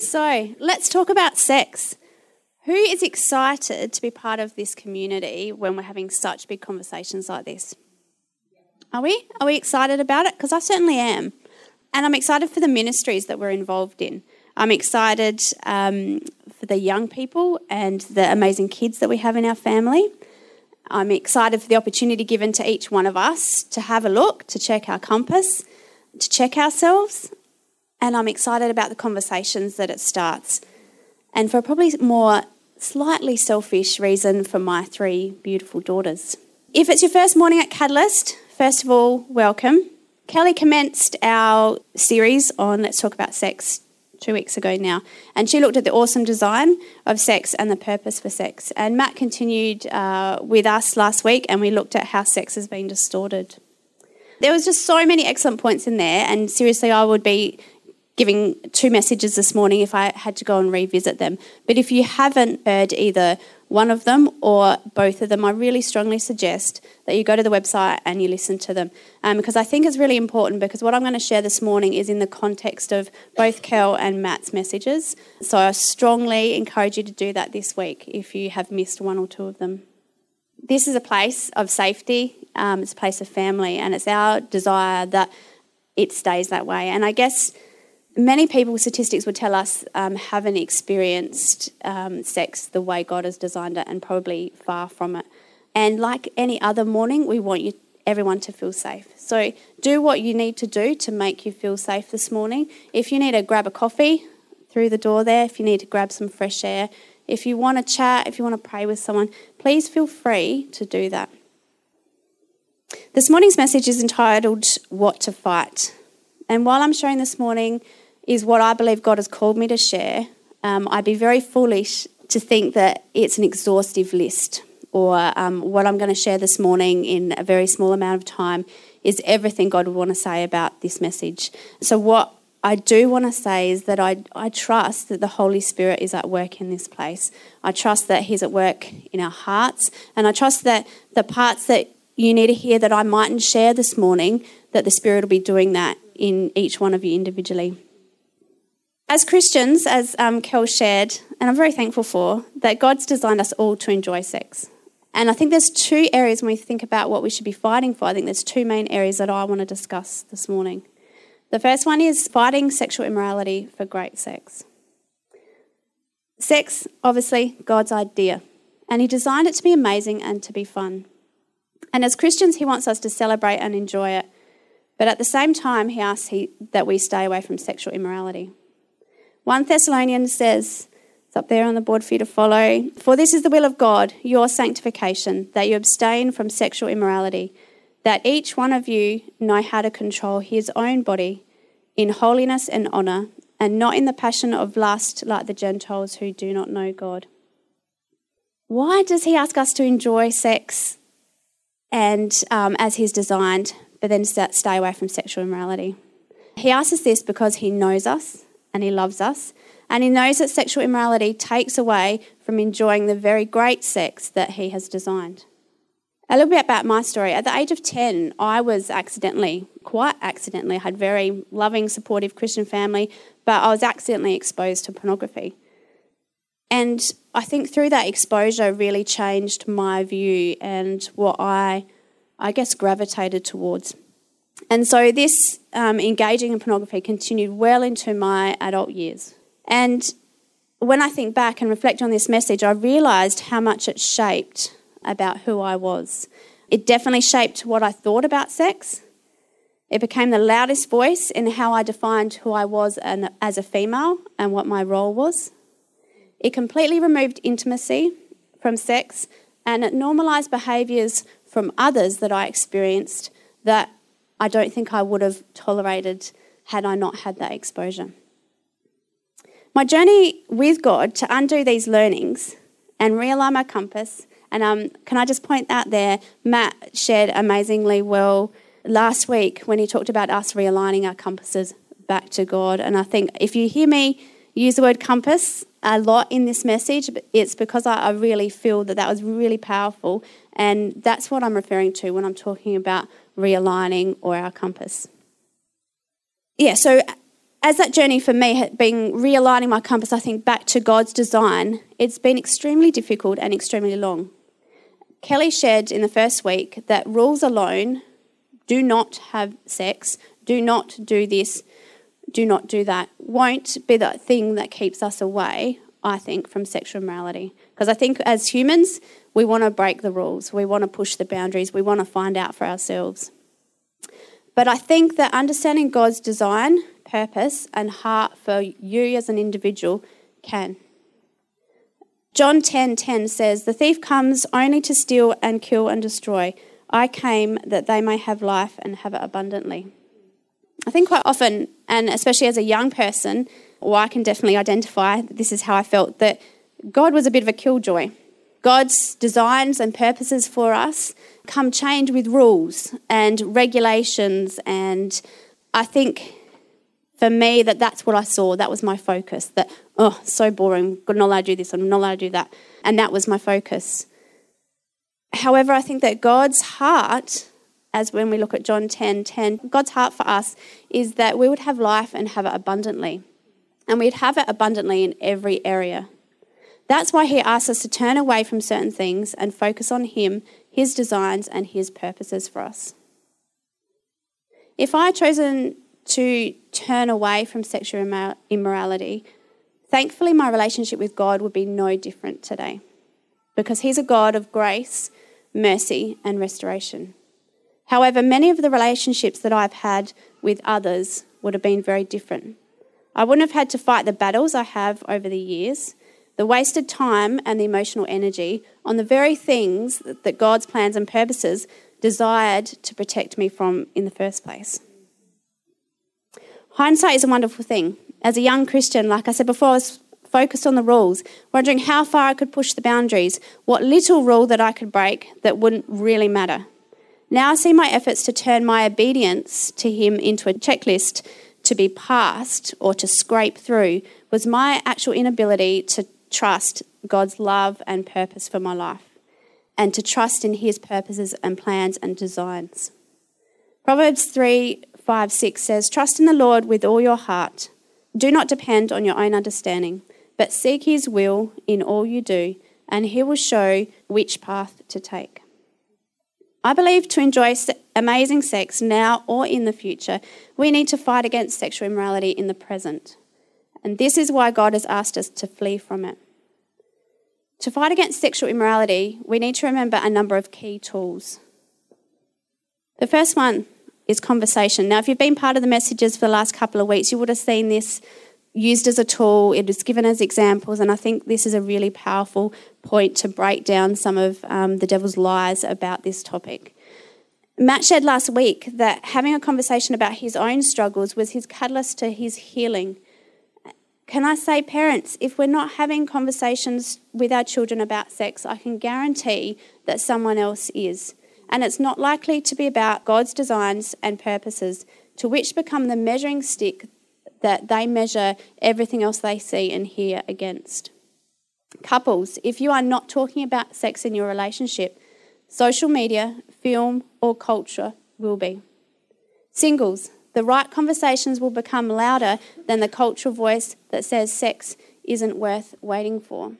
So let's talk about sex. Who is excited to be part of this community when we're having such big conversations like this? Are we? Are we excited about it? Because I certainly am. And I'm excited for the ministries that we're involved in. I'm excited um, for the young people and the amazing kids that we have in our family. I'm excited for the opportunity given to each one of us to have a look, to check our compass, to check ourselves, and I'm excited about the conversations that it starts. And for a probably more slightly selfish reason for my three beautiful daughters. If it's your first morning at Catalyst, first of all, welcome. Kelly commenced our series on Let's Talk About Sex two weeks ago now, and she looked at the awesome design of sex and the purpose for sex. And Matt continued uh, with us last week, and we looked at how sex has been distorted. There was just so many excellent points in there, and seriously, I would be giving two messages this morning if I had to go and revisit them. But if you haven't heard either one of them or both of them, I really strongly suggest that you go to the website and you listen to them um, because I think it's really important because what I'm going to share this morning is in the context of both Kel and Matt's messages. So I strongly encourage you to do that this week if you have missed one or two of them. This is a place of safety, um, it's a place of family, and it's our desire that it stays that way. And I guess many people, statistics would tell us, um, haven't experienced um, sex the way God has designed it and probably far from it. And like any other morning, we want you everyone to feel safe. So do what you need to do to make you feel safe this morning. If you need to grab a coffee through the door there, if you need to grab some fresh air, if you want to chat, if you want to pray with someone, please feel free to do that. This morning's message is entitled What to Fight. And while I'm sharing this morning, is what I believe God has called me to share, um, I'd be very foolish to think that it's an exhaustive list or um, what I'm going to share this morning in a very small amount of time is everything God would want to say about this message. So, what I do want to say is that I, I trust that the Holy Spirit is at work in this place. I trust that He's at work in our hearts. And I trust that the parts that you need to hear that I mightn't share this morning, that the Spirit will be doing that in each one of you individually. As Christians, as um, Kel shared, and I'm very thankful for, that God's designed us all to enjoy sex. And I think there's two areas when we think about what we should be fighting for. I think there's two main areas that I want to discuss this morning. The first one is fighting sexual immorality for great sex. Sex, obviously, God's idea, and He designed it to be amazing and to be fun. And as Christians, He wants us to celebrate and enjoy it. But at the same time, He asks he, that we stay away from sexual immorality. 1 Thessalonians says, it's up there on the board for you to follow. For this is the will of God, your sanctification, that you abstain from sexual immorality, that each one of you know how to control his own body in holiness and honour, and not in the passion of lust like the Gentiles who do not know God. Why does he ask us to enjoy sex and um, as he's designed, but then stay away from sexual immorality? He asks us this because he knows us and He loves us. And He knows that sexual immorality takes away from enjoying the very great sex that He has designed. A little bit about my story. At the age of 10, I was accidentally, quite accidentally, I had very loving, supportive Christian family, but I was accidentally exposed to pornography. And I think through that exposure really changed my view and what I, I guess, gravitated towards. And so this um, engaging in pornography continued well into my adult years. And when I think back and reflect on this message, I realised how much it shaped about who I was. It definitely shaped what I thought about sex. It became the loudest voice in how I defined who I was and, as a female and what my role was. It completely removed intimacy from sex and it normalised behaviours from others that I experienced that I don't think I would have tolerated had I not had that exposure. My journey with God to undo these learnings and realign my compass, and um, can I just point out there, Matt shared amazingly well last week when he talked about us realigning our compasses back to God. And I think if you hear me use the word compass a lot in this message, it's because I really feel that that was really powerful. And that's what I'm referring to when I'm talking about realigning or our compass. Yeah, so as that journey for me had been realigning my compass, I think, back to God's design, it's been extremely difficult and extremely long. Kelly shared in the first week that rules alone do not have sex, do not do this, do not do that, won't be the thing that keeps us away, I think, from sexual morality. Because I think as humans, we want to break the rules, we want to push the boundaries, we want to find out for ourselves. But I think that understanding God's design purpose and heart for you as an individual can. John 10:10 10, 10 says, "The thief comes only to steal and kill and destroy. I came that they may have life and have it abundantly." I think quite often, and especially as a young person, or I can definitely identify this is how I felt that God was a bit of a killjoy. God's designs and purposes for us come chained with rules and regulations and I think for me, that that's what I saw. That was my focus. That, oh, so boring. I'm not allowed to do this. I'm not allowed to do that. And that was my focus. However, I think that God's heart, as when we look at John 10 10, God's heart for us is that we would have life and have it abundantly. And we'd have it abundantly in every area. That's why He asks us to turn away from certain things and focus on Him, His designs, and His purposes for us. If I had chosen to turn away from sexual immorality, thankfully my relationship with God would be no different today because He's a God of grace, mercy, and restoration. However, many of the relationships that I've had with others would have been very different. I wouldn't have had to fight the battles I have over the years, the wasted time and the emotional energy on the very things that God's plans and purposes desired to protect me from in the first place. Hindsight is a wonderful thing. As a young Christian, like I said before, I was focused on the rules, wondering how far I could push the boundaries, what little rule that I could break that wouldn't really matter. Now I see my efforts to turn my obedience to Him into a checklist to be passed or to scrape through was my actual inability to trust God's love and purpose for my life and to trust in His purposes and plans and designs. Proverbs 3 5 6 says, Trust in the Lord with all your heart. Do not depend on your own understanding, but seek his will in all you do, and he will show which path to take. I believe to enjoy amazing sex now or in the future, we need to fight against sexual immorality in the present. And this is why God has asked us to flee from it. To fight against sexual immorality, we need to remember a number of key tools. The first one is conversation. Now, if you've been part of the messages for the last couple of weeks, you would have seen this used as a tool. it is given as examples, and I think this is a really powerful point to break down some of um, the devil's lies about this topic. Matt shared last week that having a conversation about his own struggles was his catalyst to his healing. Can I say, parents, if we're not having conversations with our children about sex, I can guarantee that someone else is and it's not likely to be about God's designs and purposes, to which become the measuring stick that they measure everything else they see and hear against. Couples, if you are not talking about sex in your relationship, social media, film, or culture will be. Singles, the right conversations will become louder than the cultural voice that says sex isn't worth waiting for.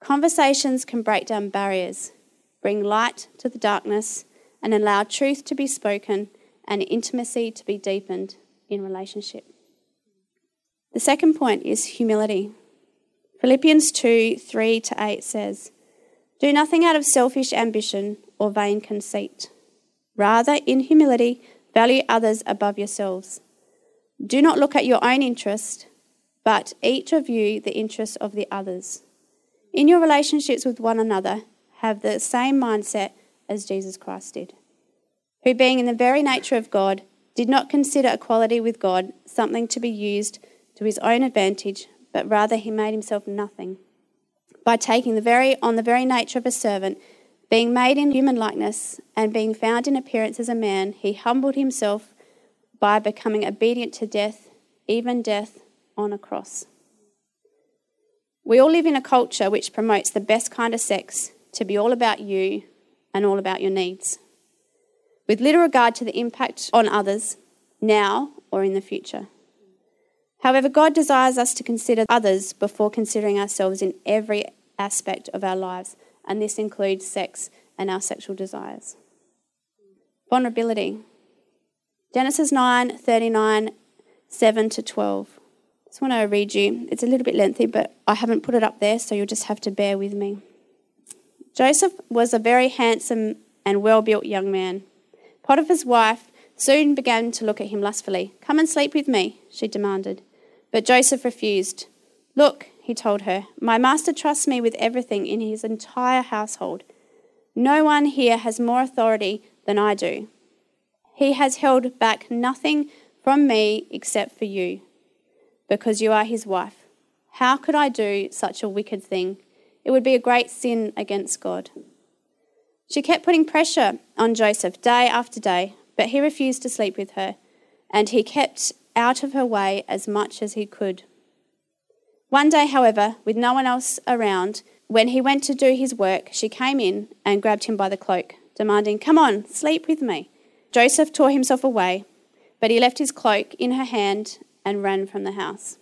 Conversations can break down barriers bring light to the darkness, and allow truth to be spoken and intimacy to be deepened in relationship. The second point is humility. Philippians 2 3 to 8 says, Do nothing out of selfish ambition or vain conceit. Rather, in humility, value others above yourselves. Do not look at your own interest, but each of you the interest of the others. In your relationships with one another, have the same mindset as Jesus Christ did, who, being in the very nature of God, did not consider equality with God something to be used to his own advantage, but rather he made himself nothing by taking the very on the very nature of a servant, being made in human likeness, and being found in appearance as a man, he humbled himself by becoming obedient to death, even death on a cross. We all live in a culture which promotes the best kind of sex to be all about you and all about your needs, with little regard to the impact on others now or in the future. However, God desires us to consider others before considering ourselves in every aspect of our lives, and this includes sex and our sexual desires. Vulnerability. Genesis 9 39, 7 to 12. I just want to read you. It's a little bit lengthy, but I haven't put it up there, so you'll just have to bear with me. Joseph was a very handsome and well built young man. Potiphar's wife soon began to look at him lustfully. Come and sleep with me, she demanded. But Joseph refused. Look, he told her, my master trusts me with everything in his entire household. No one here has more authority than I do. He has held back nothing from me except for you, because you are his wife. How could I do such a wicked thing? It would be a great sin against God. She kept putting pressure on Joseph day after day, but he refused to sleep with her, and he kept out of her way as much as he could. One day, however, with no one else around, when he went to do his work, she came in and grabbed him by the cloak, demanding, Come on, sleep with me. Joseph tore himself away, but he left his cloak in her hand and ran from the house.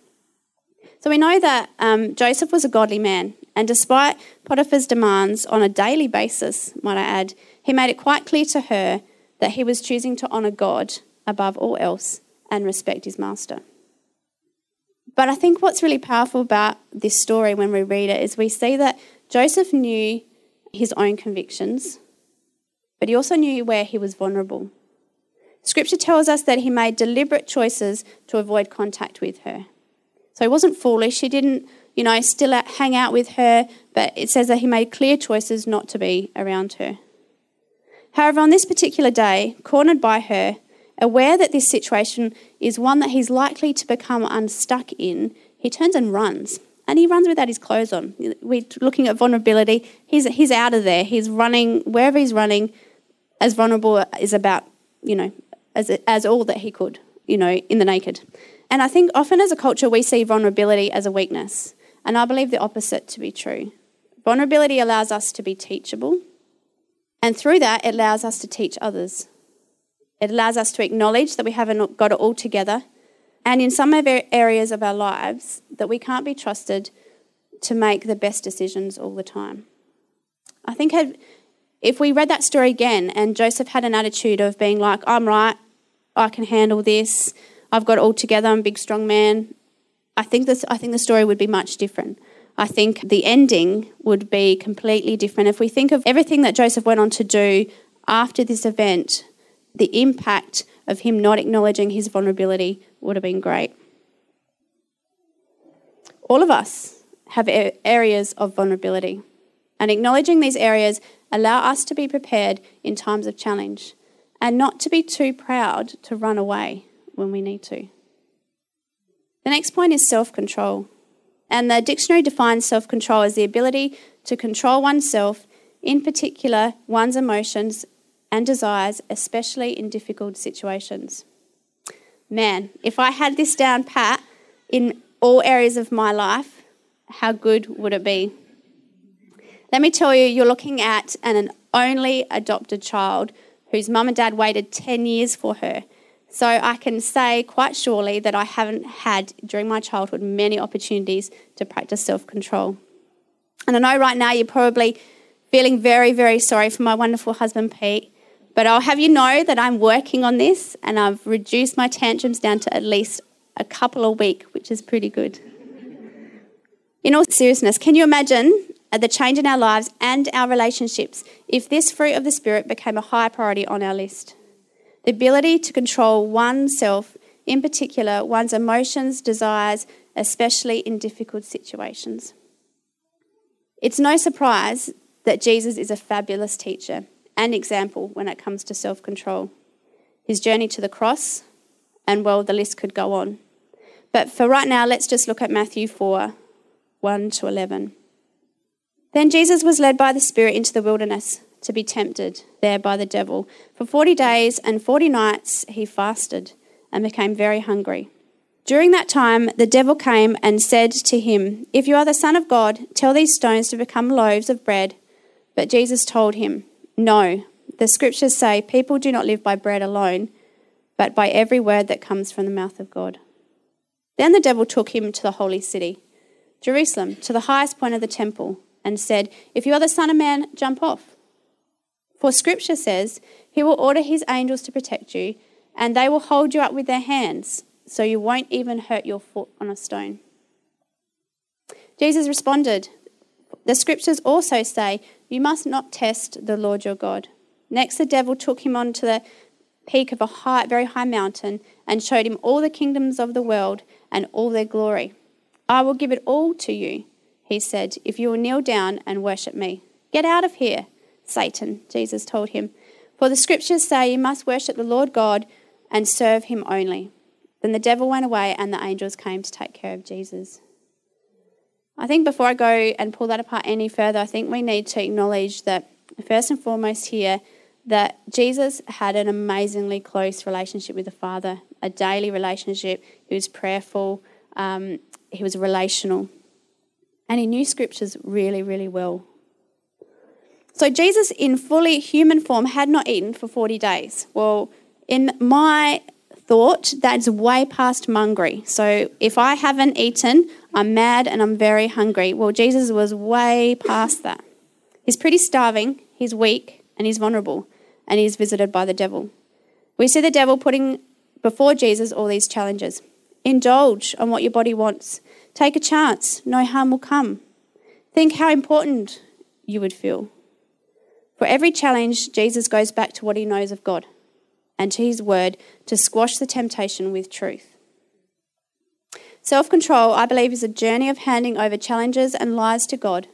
So we know that um, Joseph was a godly man, and despite Potiphar's demands on a daily basis, might I add, he made it quite clear to her that he was choosing to honour God above all else and respect his master. But I think what's really powerful about this story when we read it is we see that Joseph knew his own convictions, but he also knew where he was vulnerable. Scripture tells us that he made deliberate choices to avoid contact with her. So he wasn't foolish. He didn't, you know, still hang out with her, but it says that he made clear choices not to be around her. However, on this particular day, cornered by her, aware that this situation is one that he's likely to become unstuck in, he turns and runs. And he runs without his clothes on. We're looking at vulnerability. He's, he's out of there. He's running, wherever he's running, as vulnerable is about, you know, as, as all that he could, you know, in the naked. And I think often as a culture, we see vulnerability as a weakness. And I believe the opposite to be true. Vulnerability allows us to be teachable. And through that, it allows us to teach others. It allows us to acknowledge that we haven't got it all together. And in some areas of our lives, that we can't be trusted to make the best decisions all the time. I think if we read that story again and Joseph had an attitude of being like, I'm right, I can handle this, I've got it all together, I'm a big, strong man. I think, this, I think the story would be much different. I think the ending would be completely different. If we think of everything that Joseph went on to do after this event, the impact of him not acknowledging his vulnerability would have been great. All of us have areas of vulnerability, and acknowledging these areas allow us to be prepared in times of challenge and not to be too proud to run away when we need to. The next point is self control. And the dictionary defines self control as the ability to control oneself, in particular one's emotions and desires, especially in difficult situations. Man, if I had this down pat in all areas of my life, how good would it be? Let me tell you, you're looking at an only adopted child whose mum and dad waited 10 years for her. So I can say quite surely that I haven't had during my childhood many opportunities to practice self control. And I know right now you're probably feeling very, very sorry for my wonderful husband, Pete. But I'll have you know that I'm working on this and I've reduced my tantrums down to at least a couple a week, which is pretty good. In all seriousness, can you imagine uh, the change in our lives and our relationships if this fruit of the Spirit became a high priority on our list? the ability to control oneself, in particular, one's emotions, desires, especially in difficult situations. It's no surprise that Jesus is a fabulous teacher and example when it comes to self control. His journey to the cross, and well, the list could go on. But for right now, let's just look at Matthew 4 1 to 11. Then Jesus was led by the Spirit into the wilderness to be tempted there by the devil. For 40 days and 40 nights he fasted and became very hungry. During that time, the devil came and said to him, If you are the Son of God, tell these stones to become loaves of bread. But Jesus told him, No, the scriptures say people do not live by bread alone, but by every word that comes from the mouth of God. Then the devil took him to the holy city, Jerusalem, to the highest point of the temple, and said, If you are the Son of Man, jump off. For scripture says, He will order His angels to protect you, and they will hold you up with their hands, so you won't even hurt your foot on a stone. Jesus responded, The scriptures also say, You must not test the Lord your God. Next, the devil took him on to the peak of a high, very high mountain and showed him all the kingdoms of the world and all their glory. I will give it all to you, he said, if you will kneel down and worship me. Get out of here, Satan, Jesus told him. For the scriptures say you must worship the Lord God and serve him only. Then the devil went away and the angels came to take care of Jesus. I think before I go and pull that apart any further, I think we need to acknowledge that, first and foremost, here, that Jesus had an amazingly close relationship with the Father, a daily relationship. He was prayerful, um, he was relational, and he knew scriptures really, really well. So, Jesus, in fully human form, had not eaten for 40 days. Well, in my thought, that's way past mungry. So, if I haven't eaten, I'm mad and I'm very hungry. Well, Jesus was way past that. He's pretty starving, he's weak, and he's vulnerable, and he's visited by the devil. We see the devil putting before Jesus all these challenges. Indulge on what your body wants. Take a chance. No harm will come. Think how important you would feel. For every challenge, Jesus goes back to what he knows of God and to his word to squash the temptation with truth. Self control, I believe, is a journey of handing over challenges and lies to God.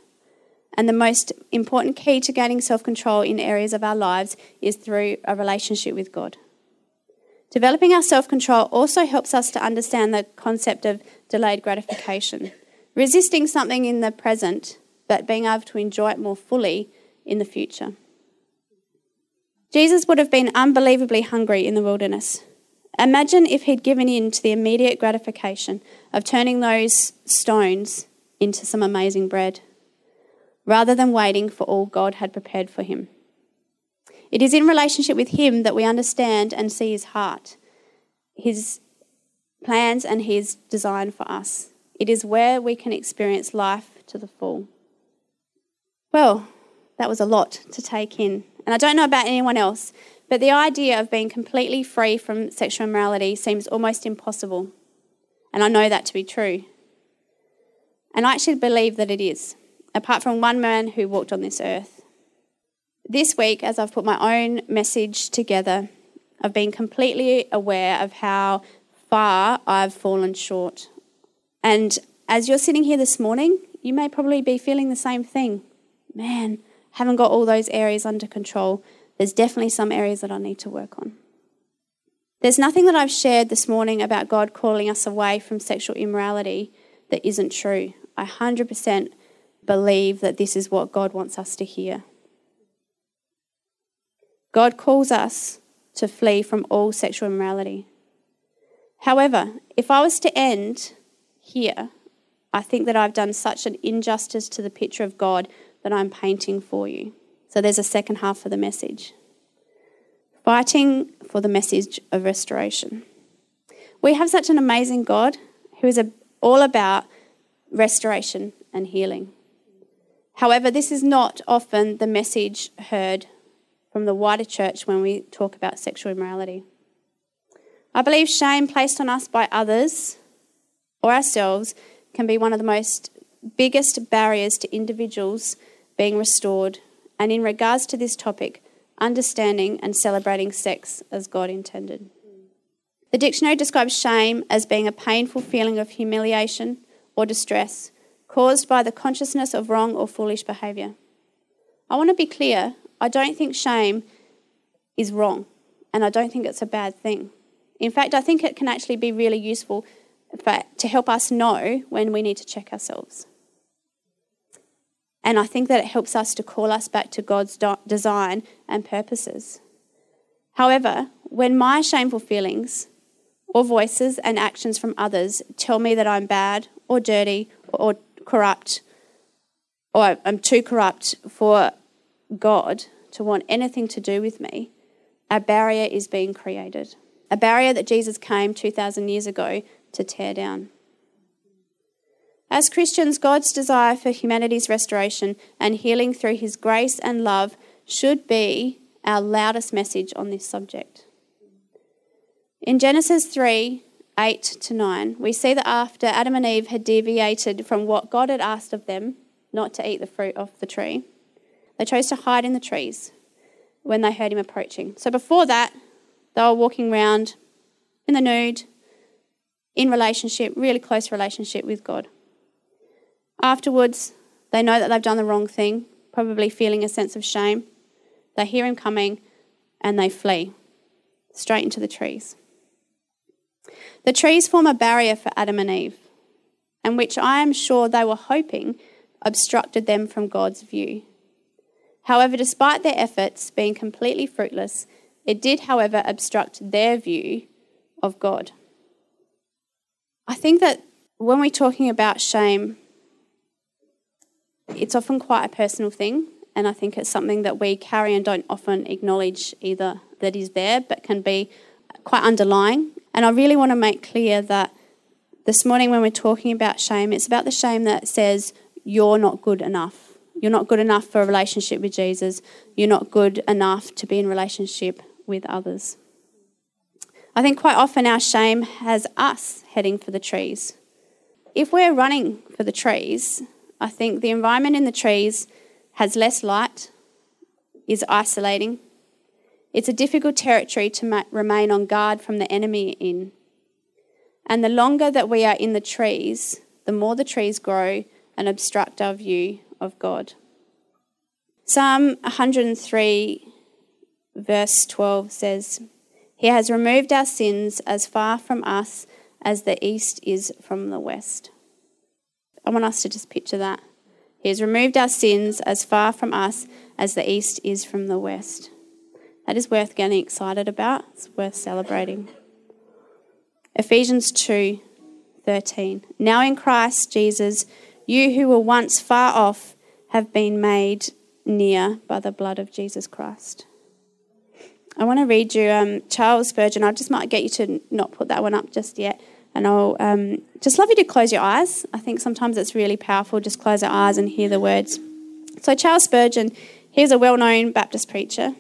And the most important key to gaining self control in areas of our lives is through a relationship with God. Developing our self control also helps us to understand the concept of delayed gratification, resisting something in the present, but being able to enjoy it more fully in the future. Jesus would have been unbelievably hungry in the wilderness. Imagine if he'd given in to the immediate gratification of turning those stones into some amazing bread, rather than waiting for all God had prepared for him. It is in relationship with Him that we understand and see His heart, His plans, and His design for us. It is where we can experience life to the full. Well, that was a lot to take in. And I don't know about anyone else, but the idea of being completely free from sexual immorality seems almost impossible. And I know that to be true. And I actually believe that it is, apart from one man who walked on this earth. This week, as I've put my own message together, I've been completely aware of how far I've fallen short. And as you're sitting here this morning, you may probably be feeling the same thing. Man, haven't got all those areas under control. There's definitely some areas that I need to work on. There's nothing that I've shared this morning about God calling us away from sexual immorality that isn't true. I 100% believe that this is what God wants us to hear. God calls us to flee from all sexual immorality. However, if I was to end here, I think that I've done such an injustice to the picture of God that I'm painting for you. So there's a second half of the message. Fighting for the message of restoration. We have such an amazing God who is all about restoration and healing. However, this is not often the message heard from the wider church when we talk about sexual immorality. I believe shame placed on us by others or ourselves can be one of the most biggest barriers to individuals being restored, and in regards to this topic, understanding and celebrating sex as God intended. The dictionary describes shame as being a painful feeling of humiliation or distress caused by the consciousness of wrong or foolish behaviour. I want to be clear I don't think shame is wrong, and I don't think it's a bad thing. In fact, I think it can actually be really useful for, to help us know when we need to check ourselves. And I think that it helps us to call us back to God's design and purposes. However, when my shameful feelings or voices and actions from others tell me that I'm bad or dirty or corrupt, or I'm too corrupt for God to want anything to do with me, a barrier is being created. A barrier that Jesus came 2,000 years ago to tear down. As Christians, God's desire for humanity's restoration and healing through his grace and love should be our loudest message on this subject. In Genesis 3 8 to 9, we see that after Adam and Eve had deviated from what God had asked of them, not to eat the fruit of the tree, they chose to hide in the trees when they heard him approaching. So before that, they were walking around in the nude, in relationship, really close relationship with God. Afterwards, they know that they've done the wrong thing, probably feeling a sense of shame. They hear him coming and they flee straight into the trees. The trees form a barrier for Adam and Eve, and which I am sure they were hoping obstructed them from God's view. However, despite their efforts being completely fruitless, it did, however, obstruct their view of God. I think that when we're talking about shame, it's often quite a personal thing, and I think it's something that we carry and don't often acknowledge either that is there, but can be quite underlying. And I really want to make clear that this morning, when we're talking about shame, it's about the shame that says, You're not good enough. You're not good enough for a relationship with Jesus. You're not good enough to be in relationship with others. I think quite often our shame has us heading for the trees. If we're running for the trees, I think the environment in the trees has less light, is isolating. It's a difficult territory to ma- remain on guard from the enemy in. And the longer that we are in the trees, the more the trees grow and obstruct our view of God. Psalm 103, verse 12 says, He has removed our sins as far from us as the east is from the west. I want us to just picture that. He has removed our sins as far from us as the east is from the west. That is worth getting excited about. It's worth celebrating. Ephesians 2 13. Now in Christ Jesus, you who were once far off have been made near by the blood of Jesus Christ. I want to read you um, Charles Spurgeon. I just might get you to not put that one up just yet. And I'll um, just love you to close your eyes. I think sometimes it's really powerful. Just close our eyes and hear the words. So, Charles Spurgeon, he's a well known Baptist preacher,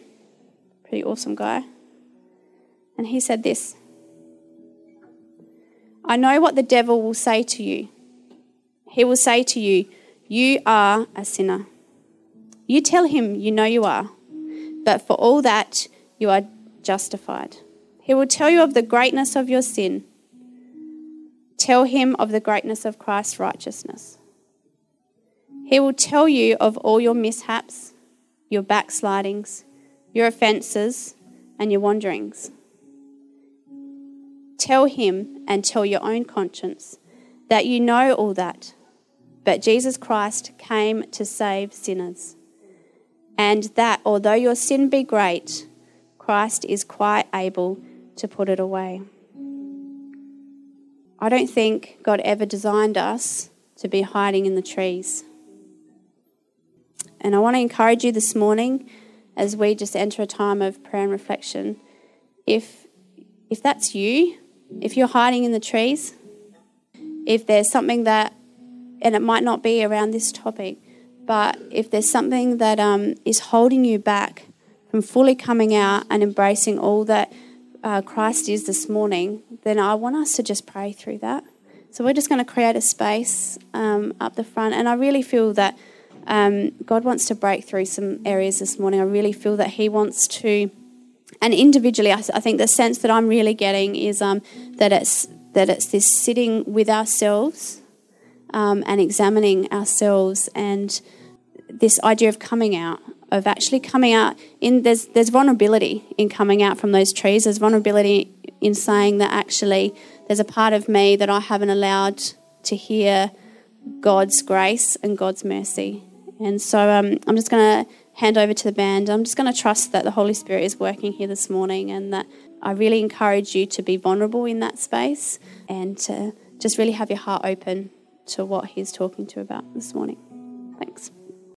pretty awesome guy. And he said this I know what the devil will say to you. He will say to you, You are a sinner. You tell him you know you are, but for all that, you are justified. He will tell you of the greatness of your sin Tell him of the greatness of Christ's righteousness. He will tell you of all your mishaps, your backslidings, your offences, and your wanderings. Tell him and tell your own conscience that you know all that, but Jesus Christ came to save sinners, and that although your sin be great, Christ is quite able to put it away. I don't think God ever designed us to be hiding in the trees. And I want to encourage you this morning as we just enter a time of prayer and reflection. If, if that's you, if you're hiding in the trees, if there's something that, and it might not be around this topic, but if there's something that um, is holding you back from fully coming out and embracing all that uh, Christ is this morning, then I want us to just pray through that. So we're just going to create a space um, up the front, and I really feel that um, God wants to break through some areas this morning. I really feel that He wants to, and individually, I, I think the sense that I'm really getting is um, that it's that it's this sitting with ourselves um, and examining ourselves, and this idea of coming out of actually coming out in there's there's vulnerability in coming out from those trees. There's vulnerability in saying that actually there's a part of me that I haven't allowed to hear God's grace and God's mercy. And so um, I'm just going to hand over to the band. I'm just going to trust that the Holy Spirit is working here this morning and that I really encourage you to be vulnerable in that space and to just really have your heart open to what he's talking to about this morning. Thanks